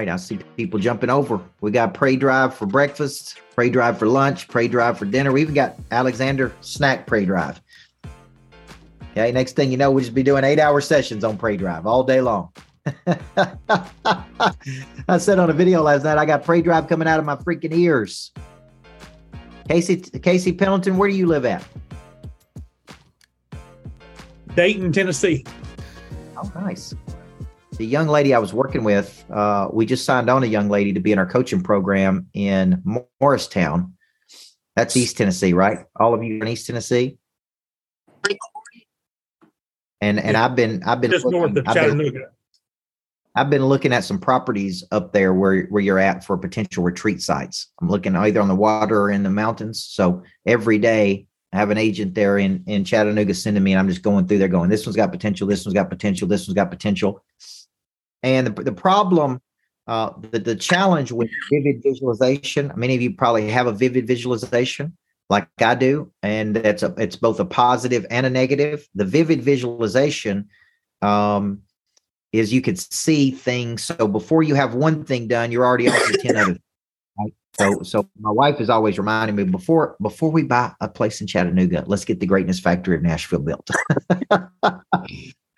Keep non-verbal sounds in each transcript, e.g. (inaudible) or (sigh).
right. I see people jumping over. We got Prey Drive for breakfast, Prey Drive for lunch, Prey Drive for dinner. We even got Alexander Snack Prey Drive. Okay, next thing you know, we'll just be doing eight hour sessions on Prey Drive all day long. (laughs) I said on a video last night, I got Prey Drive coming out of my freaking ears. Casey, Casey Pendleton, where do you live at? Dayton, Tennessee. Oh, nice the young lady I was working with, uh, we just signed on a young lady to be in our coaching program in Morristown. That's East Tennessee, right? All of you in East Tennessee. And and I've been I've been just looking, north of I've Chattanooga. Been, I've been looking at some properties up there where where you're at for potential retreat sites. I'm looking either on the water or in the mountains. So every day I have an agent there in in Chattanooga sending me, and I'm just going through there, going, this one's got potential, this one's got potential, this one's got potential. And the, the problem, uh, the, the challenge with vivid visualization, many of you probably have a vivid visualization like I do, and it's a, it's both a positive and a negative. The vivid visualization um, is you could see things. So before you have one thing done, you're already on to ten other. Right? So so my wife is always reminding me before before we buy a place in Chattanooga, let's get the greatness factory of Nashville built. (laughs)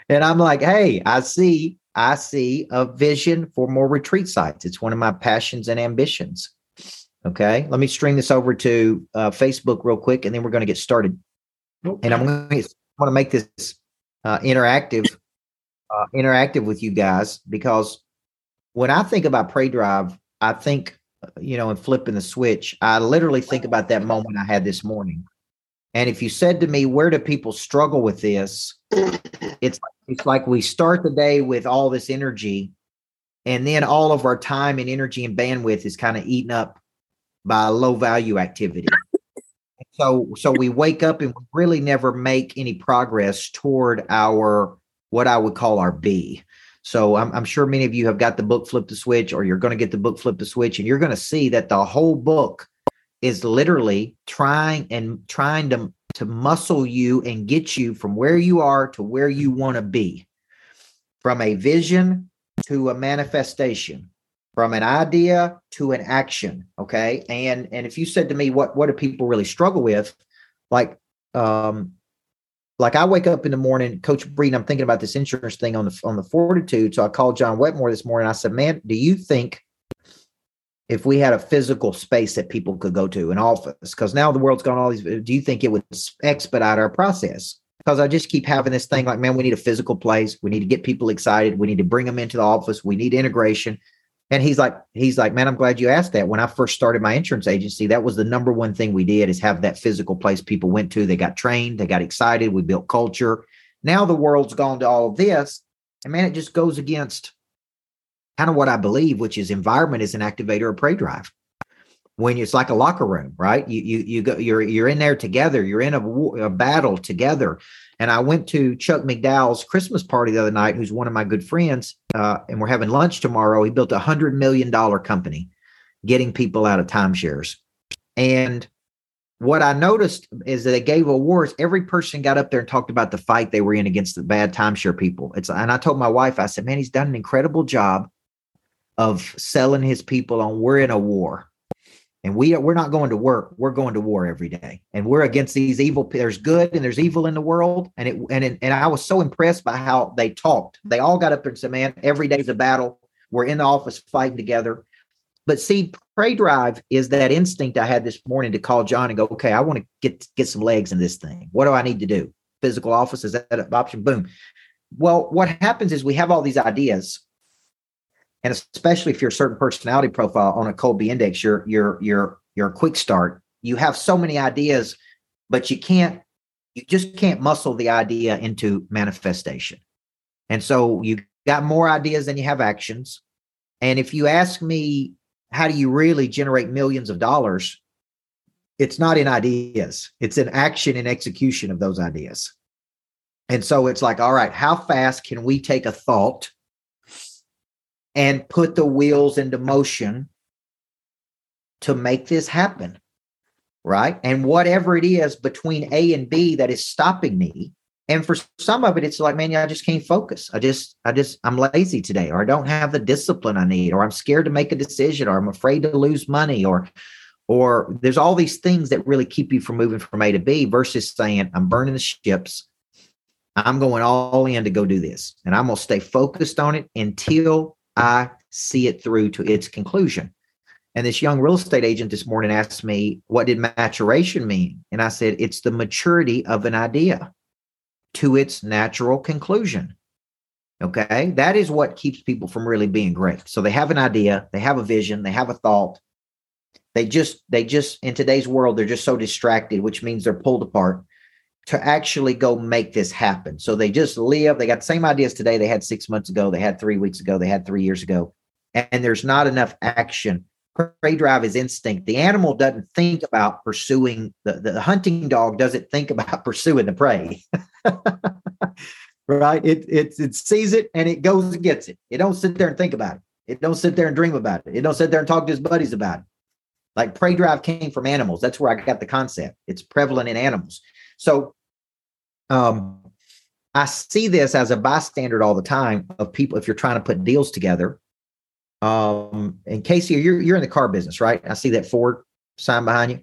and I'm like, hey, I see I see a vision for more retreat sites. It's one of my passions and ambitions. Okay, let me string this over to uh, Facebook real quick, and then we're going to get started. Okay. And I'm going to want to make this uh, interactive, uh, interactive with you guys because when I think about Prey Drive, I think uh, you know, and flipping the switch, I literally think about that moment I had this morning. And if you said to me, where do people struggle with this? It's it's like we start the day with all this energy, and then all of our time and energy and bandwidth is kind of eaten up by low value activity. So so we wake up and really never make any progress toward our what I would call our B. So I'm, I'm sure many of you have got the book Flip the Switch, or you're going to get the book Flip the Switch, and you're going to see that the whole book is literally trying and trying to to muscle you and get you from where you are to where you want to be from a vision to a manifestation from an idea to an action okay and and if you said to me what what do people really struggle with like um like I wake up in the morning, Coach Breeden, I'm thinking about this insurance thing on the on the fortitude. So I called John Wetmore this morning. I said, Man, do you think if we had a physical space that people could go to, an office, because now the world's gone all these, uh, do you think it would expedite our process? Because I just keep having this thing like, man, we need a physical place. We need to get people excited. We need to bring them into the office. We need integration. And he's like, he's like, man, I'm glad you asked that. When I first started my insurance agency, that was the number one thing we did is have that physical place people went to. They got trained, they got excited, we built culture. Now the world's gone to all of this. And man, it just goes against kind of what I believe, which is environment is an activator of prey drive. When it's like a locker room, right? You you you go you're you're in there together. You're in a, a battle together. And I went to Chuck McDowell's Christmas party the other night, who's one of my good friends, uh, and we're having lunch tomorrow. He built a hundred million dollar company, getting people out of timeshares. And what I noticed is that they gave awards. Every person got up there and talked about the fight they were in against the bad timeshare people. It's and I told my wife, I said, man, he's done an incredible job of selling his people on we're in a war and we are we're not going to work we're going to war every day and we're against these evil there's good and there's evil in the world and it and it, and I was so impressed by how they talked. They all got up and said man every day's a battle. We're in the office fighting together. But see prey drive is that instinct I had this morning to call John and go okay I want to get get some legs in this thing. What do I need to do? Physical office is that an option? Boom. Well what happens is we have all these ideas and especially if you're a certain personality profile on a Kolbe index, you're you're you're you're a quick start. You have so many ideas, but you can't you just can't muscle the idea into manifestation. And so you got more ideas than you have actions. And if you ask me, how do you really generate millions of dollars? It's not in ideas, it's in action and execution of those ideas. And so it's like, all right, how fast can we take a thought and put the wheels into motion to make this happen. Right. And whatever it is between A and B that is stopping me, and for some of it, it's like, man, I just can't focus. I just, I just, I'm lazy today, or I don't have the discipline I need, or I'm scared to make a decision, or I'm afraid to lose money, or, or there's all these things that really keep you from moving from A to B versus saying, I'm burning the ships. I'm going all in to go do this. And I'm going to stay focused on it until I see it through to its conclusion. And this young real estate agent this morning asked me, What did maturation mean? And I said, It's the maturity of an idea to its natural conclusion. Okay. That is what keeps people from really being great. So they have an idea, they have a vision, they have a thought. They just, they just, in today's world, they're just so distracted, which means they're pulled apart to actually go make this happen. So they just live, they got the same ideas today they had six months ago, they had three weeks ago, they had three years ago. And there's not enough action. Prey drive is instinct. The animal doesn't think about pursuing the, the hunting dog doesn't think about (laughs) pursuing the prey. (laughs) right? It, it it sees it and it goes and gets it. It don't sit there and think about it. It don't sit there and dream about it. It don't sit there and talk to his buddies about it. Like prey drive came from animals. That's where I got the concept. It's prevalent in animals. So um I see this as a bystander all the time of people if you're trying to put deals together. Um and Casey, you're you're in the car business, right? I see that Ford sign behind you.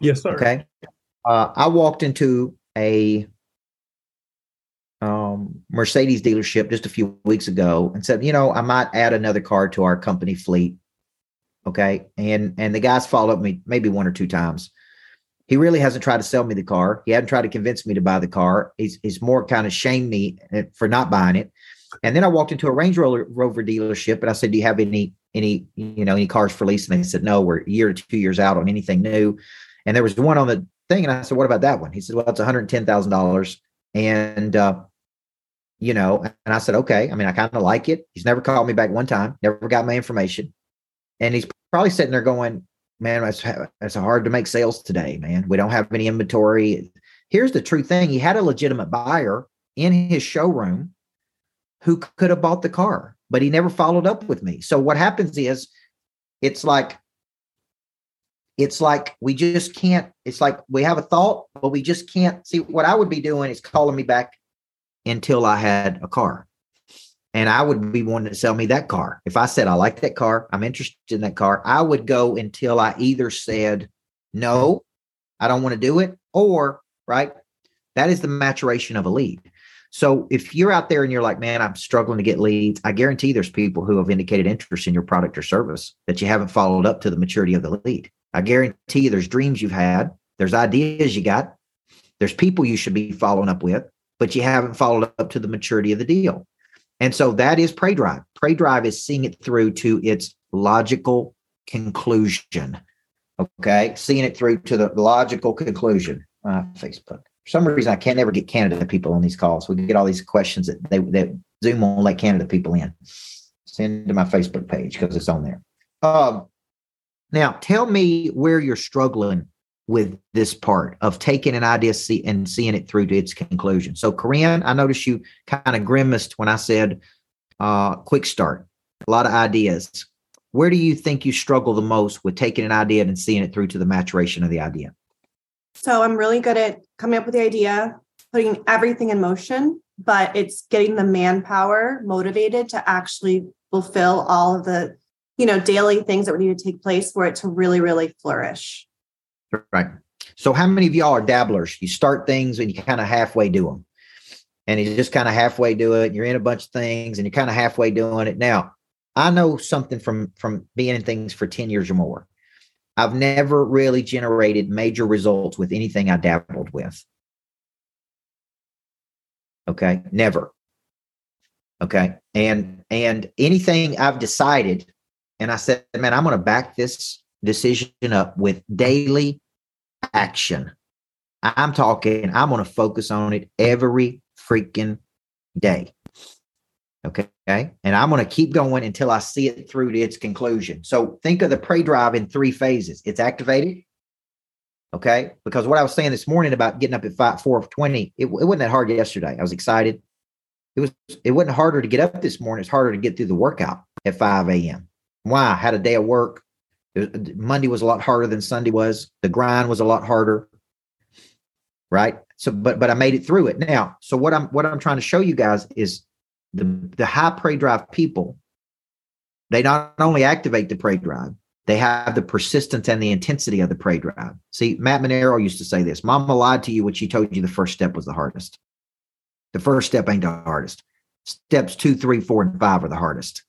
Yes, sir. Okay. Uh, I walked into a um, Mercedes dealership just a few weeks ago and said, you know, I might add another car to our company fleet. Okay. And and the guys followed me maybe one or two times. He really hasn't tried to sell me the car. He hadn't tried to convince me to buy the car. He's he's more kind of shamed me uh, for not buying it. And then I walked into a Range Rover, Rover dealership and I said, Do you have any any, you know, any cars for lease? And they said, No, we're a year to two years out on anything new. And there was one on the thing. And I said, What about that one? He said, Well, it's $110,000 and uh, you know, and I said, okay. I mean, I kind of like it. He's never called me back one time, never got my information. And he's probably sitting there going, man, it's, it's hard to make sales today, man. We don't have any inventory. Here's the true thing. He had a legitimate buyer in his showroom who could have bought the car, but he never followed up with me. So what happens is it's like, it's like we just can't, it's like we have a thought, but we just can't see what I would be doing is calling me back until I had a car. And I would be wanting to sell me that car. If I said, I like that car, I'm interested in that car, I would go until I either said, no, I don't want to do it, or, right, that is the maturation of a lead. So if you're out there and you're like, man, I'm struggling to get leads, I guarantee there's people who have indicated interest in your product or service that you haven't followed up to the maturity of the lead. I guarantee there's dreams you've had, there's ideas you got, there's people you should be following up with, but you haven't followed up to the maturity of the deal. And so that is prey drive. Prey drive is seeing it through to its logical conclusion. Okay. Seeing it through to the logical conclusion. Uh, Facebook. For some reason, I can't ever get Canada people on these calls. We get all these questions that they that Zoom won't let Canada people in. Send to my Facebook page because it's on there. Um, now, tell me where you're struggling with this part of taking an idea and seeing it through to its conclusion. So, Corinne, I noticed you kind of grimaced when I said uh, quick start, a lot of ideas. Where do you think you struggle the most with taking an idea and seeing it through to the maturation of the idea? So, I'm really good at coming up with the idea, putting everything in motion, but it's getting the manpower motivated to actually fulfill all of the you know daily things that would need to take place for it to really really flourish Right. So, how many of y'all are dabblers? You start things and you kind of halfway do them, and you just kind of halfway do it. And You're in a bunch of things and you're kind of halfway doing it. Now, I know something from from being in things for ten years or more. I've never really generated major results with anything I dabbled with. Okay, never. Okay, and and anything I've decided, and I said, man, I'm going to back this decision up with daily action. I'm talking, I'm going to focus on it every freaking day. Okay. And I'm going to keep going until I see it through to its conclusion. So think of the prey drive in three phases it's activated. Okay. Because what I was saying this morning about getting up at five, four of 20, it, it wasn't that hard yesterday. I was excited. It was, it wasn't harder to get up this morning. It's harder to get through the workout at 5 a.m. Why? Had a day of work Monday was a lot harder than Sunday was. The grind was a lot harder. right? So, but but I made it through it. Now, so what I'm what I'm trying to show you guys is the the high prey drive people. They not only activate the prey drive, they have the persistence and the intensity of the prey drive. See, Matt Monero used to say this: "Mama lied to you when she told you the first step was the hardest. The first step ain't the hardest. Steps two, three, four, and five are the hardest."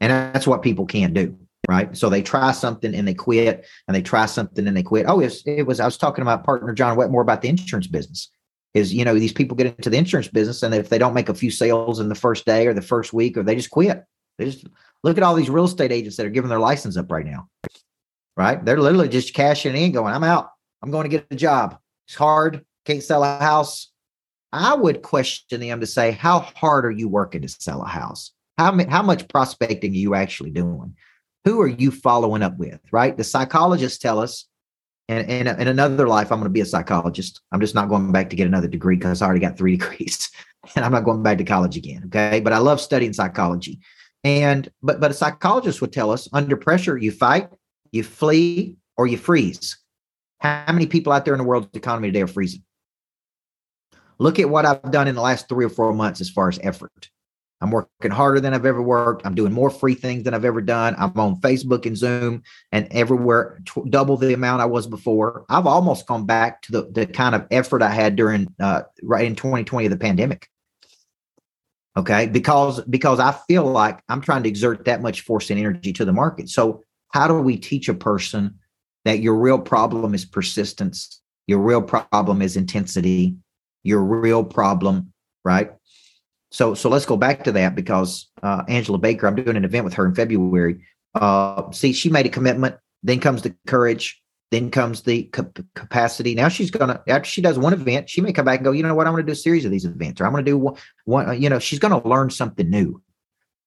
And that's what people can't do right? So they try something and they quit, and they try something and they quit. Oh, it was, it was I was talking to my partner John Wetmore about the insurance business. Is you know these people get into the insurance business, and if they don't make a few sales in the first day or the first week, or they just quit. They just look at all these real estate agents that are giving their license up right now. Right? They're literally just cashing in, going, "I'm out. I'm going to get a job. It's hard. Can't sell a house." I would question them to say, "How hard are you working to sell a house? How how much prospecting are you actually doing?" Who are you following up with, right? The psychologists tell us, and in, another life, I'm going to be a psychologist. I'm just not going back to get another degree because I already got three (laughs) degrees and I'm not going back to college again. Okay. But I love studying psychology. And, but, but a psychologist would tell us under pressure, you fight, you flee, or you freeze. How many people out there in the world's economy today are freezing? Look at what I've done in the last three or four months as far as effort. I'm working harder than I've ever worked. I'm doing more free things than I've ever done. I'm on Facebook and Zoom and everywhere, double the amount I was before. I've almost gone back to the, the kind of effort I had during uh, right in 2020 of the pandemic. Okay, because because I feel like I'm trying to exert that much force and energy to the market. So how do we teach a person that your real problem is persistence, your real problem is intensity, your real problem, right? So so let's go back to that because uh, Angela Baker, I'm doing an event with her in February. Uh, see, she made a commitment. Then comes the courage. Then comes the capacity. Now she's gonna after she does one event, she may come back and go. You know what? I'm going to do a series of these events, or I'm going to do one. one you know, she's going to learn something new,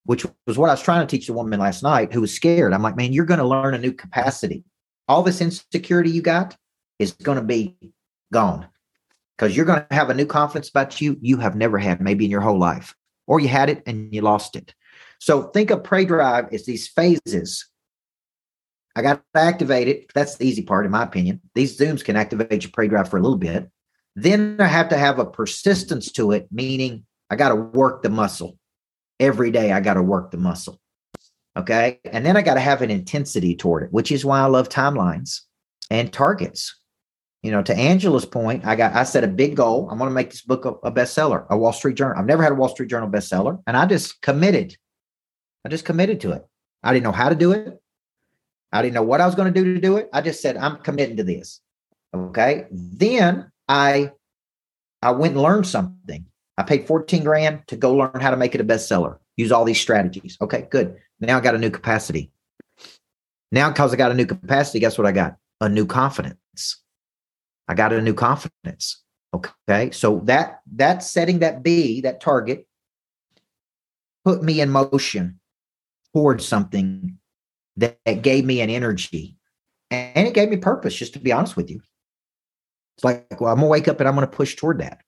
which was what I was trying to teach the woman last night who was scared. I'm like, man, you're going to learn a new capacity. All this insecurity you got is going to be gone because you're going to have a new confidence about you you have never had maybe in your whole life, or you had it and you lost it. So think of Prey Drive as these phases. I got to activate it. That's the easy part, in my opinion. These Zooms can activate your Prey Drive for a little bit. Then I have to have a persistence to it, meaning I got to work the muscle. Every day I got to work the muscle. Okay. And then I got to have an intensity toward it, which is why I love timelines and targets you know, to Angela's point, I got I set a big goal. I'm going to make this book a, a, bestseller, a Wall Street Journal. I've never had a Wall Street Journal bestseller, and I just committed. I just committed to it. I didn't know how to do it. I didn't know what I was going to do to do it. I just said I'm committing to this. Okay. Then I I went and learned something. I paid 14 grand to go learn how to make it a bestseller. Use all these strategies. Okay, good. Now I got a new capacity. Now, because I got a new capacity, guess what I got? A new confidence. I got a new confidence. Okay. So that that setting that B, that target, put me in motion towards something that, that gave me an energy. And it gave me purpose, just to be honest with you. It's like, well, I'm gonna wake up and I'm gonna push toward that.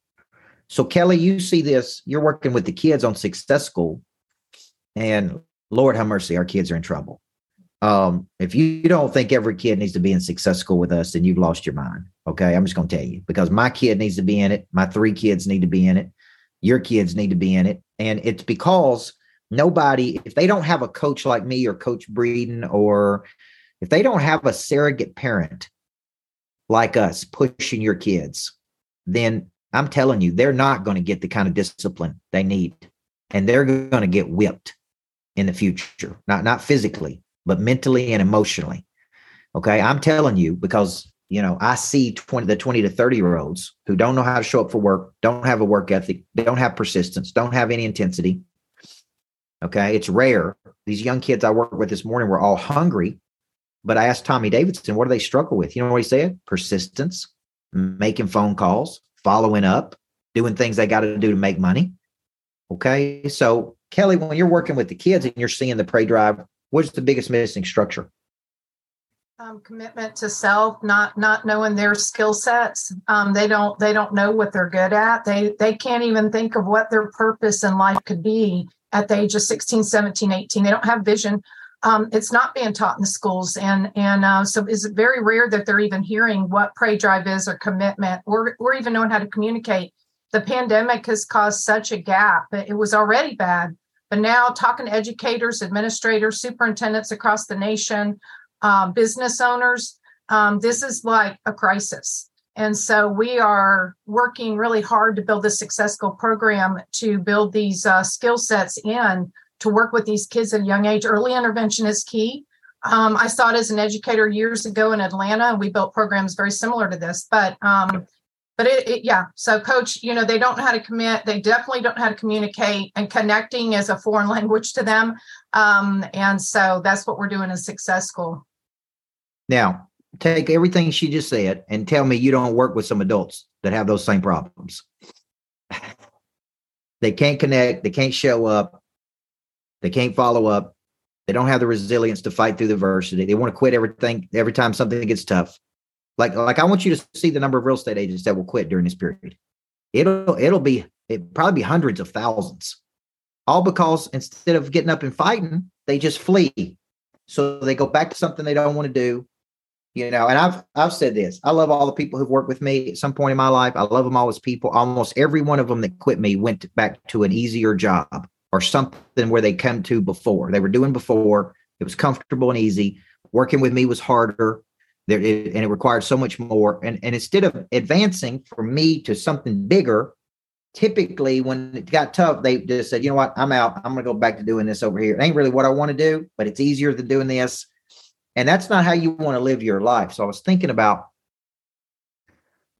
So Kelly, you see this, you're working with the kids on Success School, and Lord have mercy, our kids are in trouble um, if you don't think every kid needs to be in success school with us, then you've lost your mind. Okay. I'm just going to tell you because my kid needs to be in it. My three kids need to be in it. Your kids need to be in it. And it's because nobody, if they don't have a coach like me or Coach Breeden, or if they don't have a surrogate parent like us pushing your kids, then I'm telling you, they're not going to get the kind of discipline they need. And they're going to get whipped in the future, not, not physically, but mentally and emotionally. Okay. I'm telling you because, you know, I see 20, the 20 to 30 year olds who don't know how to show up for work, don't have a work ethic, don't have persistence, don't have any intensity. Okay. It's rare. These young kids I worked with this morning were all hungry. But I asked Tommy Davidson, what do they struggle with? You know what he said? Persistence, making phone calls, following up, doing things they got to do to make money. Okay. So, Kelly, when you're working with the kids and you're seeing the prey drive what's the biggest missing structure? Um, commitment to self, not not knowing their skill sets. Um, they don't they don't know what they're good at. They they can't even think of what their purpose in life could be at the age of 16, 17, 18. They don't have vision um, it's not being taught in the schools, and and uh, so it's very rare that they're even hearing what prey drive is or commitment, or or even knowing how to communicate. The pandemic has caused such a gap. It was already bad, but now talking to educators, administrators, superintendents across the nation, um, business owners, um, this is like a crisis. And so we are working really hard to build a successful program to build these uh, skill sets in to work with these kids at a young age. Early intervention is key. Um, I saw it as an educator years ago in Atlanta, and we built programs very similar to this. But um, but it, it, yeah. So coach, you know, they don't know how to commit. They definitely don't know how to communicate, and connecting is a foreign (laughs) language to them. Um, and so that's what we're doing in Success School. Now, take everything she just said and tell me you don't work with some adults that have those same problems. (sighs) they can't connect, they can't show up, they can't follow up, they don't have the resilience to fight through the adversity. They want to quit everything every time something gets tough. Like, like I want you to see the number of real estate agents that will quit during this period. It'll it'll be it probably be hundreds of thousands. All because instead of getting up and fighting, they just flee. So they go back to something they don't want to do you know and i've i've said this i love all the people who've worked with me at some point in my life. I love them all as people. Almost every one of them that quit me went back to an easier job or something where they come to before. They were doing before. It was comfortable and easy. Working with me was harder. There and it required so much more. And and instead of advancing from me to something bigger typically when it got tough they just said you know what? I'm out. I'm going to go back to doing this over here. It ain't really what i want to do but it's easier than doing this and that's not how you want to live your life. So I was thinking about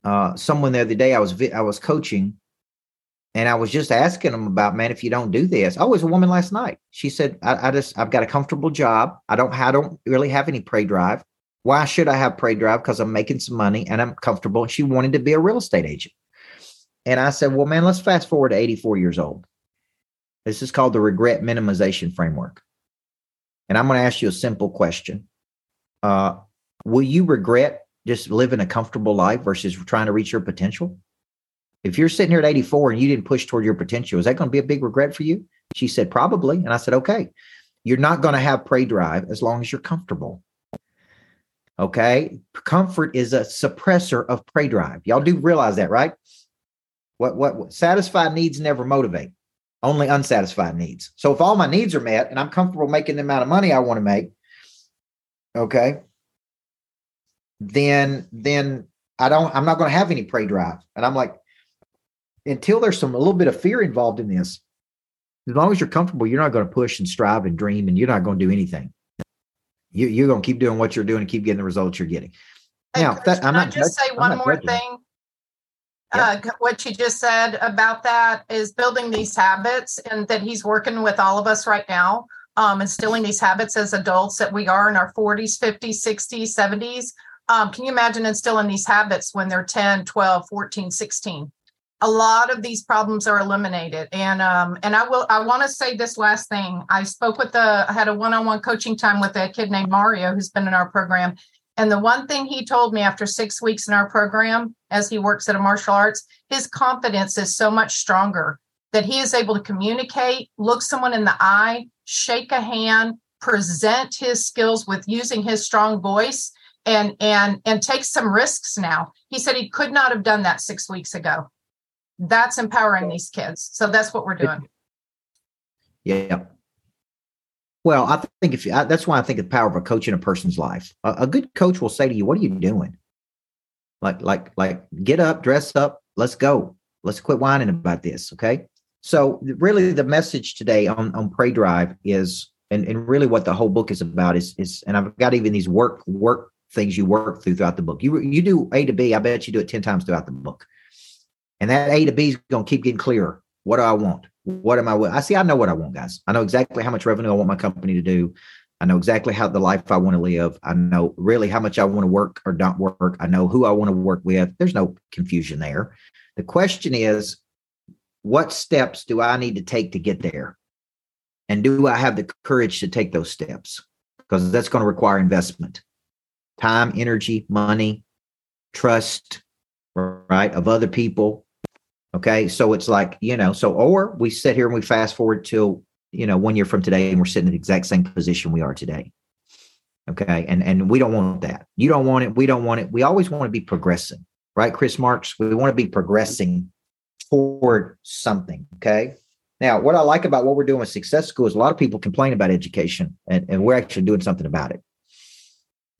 uh, someone the other day. I was vi- I was coaching, and I was just asking them about, man, if you don't do this. Oh, it was a woman last night. She said, I, I just I've got a comfortable job. I don't I don't really have any prey drive. Why should I have prey drive? Because I'm making some money and I'm comfortable. She wanted to be a real estate agent. And I said, well, man, let's fast forward to 84 years old. This is called the regret minimization framework. And I'm going to ask you a simple question uh, will you regret just living a comfortable life versus trying to reach your potential? If you're sitting here at 84 and you didn't push toward your potential, is that going to be a big regret for you? She said, probably. And I said, okay, you're not going to have prey drive as long as you're comfortable. Okay. Comfort is a suppressor of prey drive. Y'all do realize that, right? What, what, what satisfied needs never motivate, only unsatisfied needs. So if all my needs are met and I'm comfortable making the amount of money I want to make, okay, then then I don't I'm not going to have any prey drive. And I'm like, until there's some a little bit of fear involved in this, as long as you're comfortable, you're not going to push and strive and dream, and you're not going to do anything. You, you're going to keep doing what you're doing and keep getting the results you're getting. Now, that, I'm not I just say one more judging. thing? Uh, what you just said about that is building these habits, and that he's working with all of us right now um, instilling these habits as adults that we are in our 40s, 50s, 60s, 70s. Um, can you imagine instilling these habits when they're 10, 12, 14, 16? A lot of these problems are eliminated. And um, and I will I want to say this last thing. I spoke with the I had a one-on-one coaching time with a kid named Mario who's been in our program. And the one thing he told me after six weeks in our program, as he works at a martial arts, his confidence is so much stronger that he is able to communicate, look someone in the eye, shake a hand, present his skills with using his strong voice and and and take some risks now. He said he could not have done that 6 weeks ago. That's empowering these kids. So that's what we're doing. Yeah. Well, I think if you, I, that's why I think the power of a coach in a person's life. A, a good coach will say to you, "What are you doing?" Like, like, like, get up, dress up, let's go. Let's quit whining about this. Okay. So really the message today on, on Prey Drive is and, and really what the whole book is about is is and I've got even these work work things you work through throughout the book. You you do A to B, I bet you do it 10 times throughout the book. And that A to B is going to keep getting clearer. What do I want? What am I I see I know what I want, guys. I know exactly how much revenue I want my company to do. I know exactly how the life I want to live. I know really how much I want to work or not work. I know who I want to work with. There's no confusion there. The question is, what steps do I need to take to get there? And do I have the courage to take those steps? Because that's going to require investment time, energy, money, trust, right, of other people. Okay. So it's like, you know, so, or we sit here and we fast forward till you know, one year from today and we're sitting in the exact same position we are today. Okay. And and we don't want that. You don't want it. We don't want it. We always want to be progressing, right? Chris Marks, we want to be progressing toward something. Okay. Now, what I like about what we're doing with Success School is a lot of people complain about education and, and we're actually doing something about it.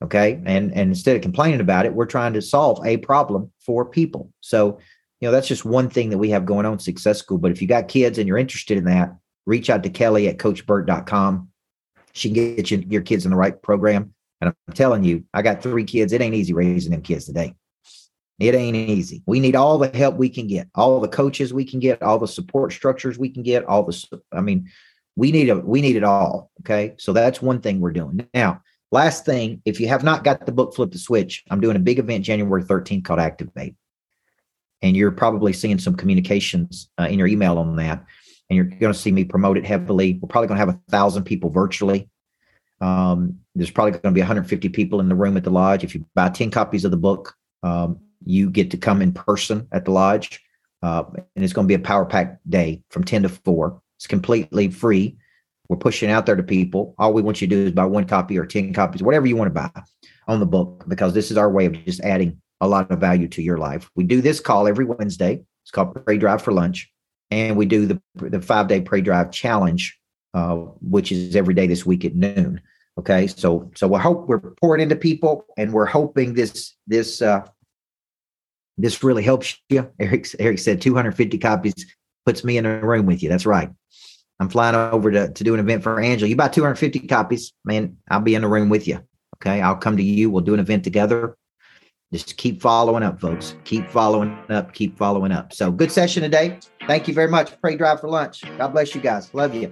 Okay. And and instead of complaining about it, we're trying to solve a problem for people. So, you know, that's just one thing that we have going on Success School. But if you got kids and you're interested in that, reach out to Kelly at coachburt.com. She can get you, your kids in the right program. And I'm telling you, I got three kids. It ain't easy raising them kids today. It ain't easy. We need all the help we can get, all the coaches we can get, all the support structures we can get, all the I mean, we need a we need it all. Okay. So that's one thing we're doing. Now, last thing, if you have not got the book Flip the Switch, I'm doing a big event January 13th called Activate. And you're probably seeing some communications uh, in your email on that. And you're going to see me promote it heavily. We're probably going to have a thousand people virtually. Um, there's probably going to be 150 people in the room at the lodge. If you buy 10 copies of the book, um, you get to come in person at the lodge. Uh, and it's going to be a power pack day from 10 to 4. It's completely free. We're pushing out there to people. All we want you to do is buy one copy or 10 copies, whatever you want to buy on the book, because this is our way of just adding a lot of value to your life. We do this call every Wednesday. It's called Prey Drive for Lunch. And we do the, the five day Prey Drive Challenge, uh, which is every day this week at noon. Okay. So, so we hope we're pouring into people and we're hoping this, this, uh, this really helps you. Eric, Eric said 250 copies puts me in a room with you. That's right. I'm flying over to, to do an event for Angela. You buy 250 copies, man, I'll be in the room with you. Okay. I'll come to you. We'll do an event together. Just keep following up, folks. Keep following up. Keep following up. So good session today. Thank you very much. Prey drive for lunch. God bless you guys. Love you.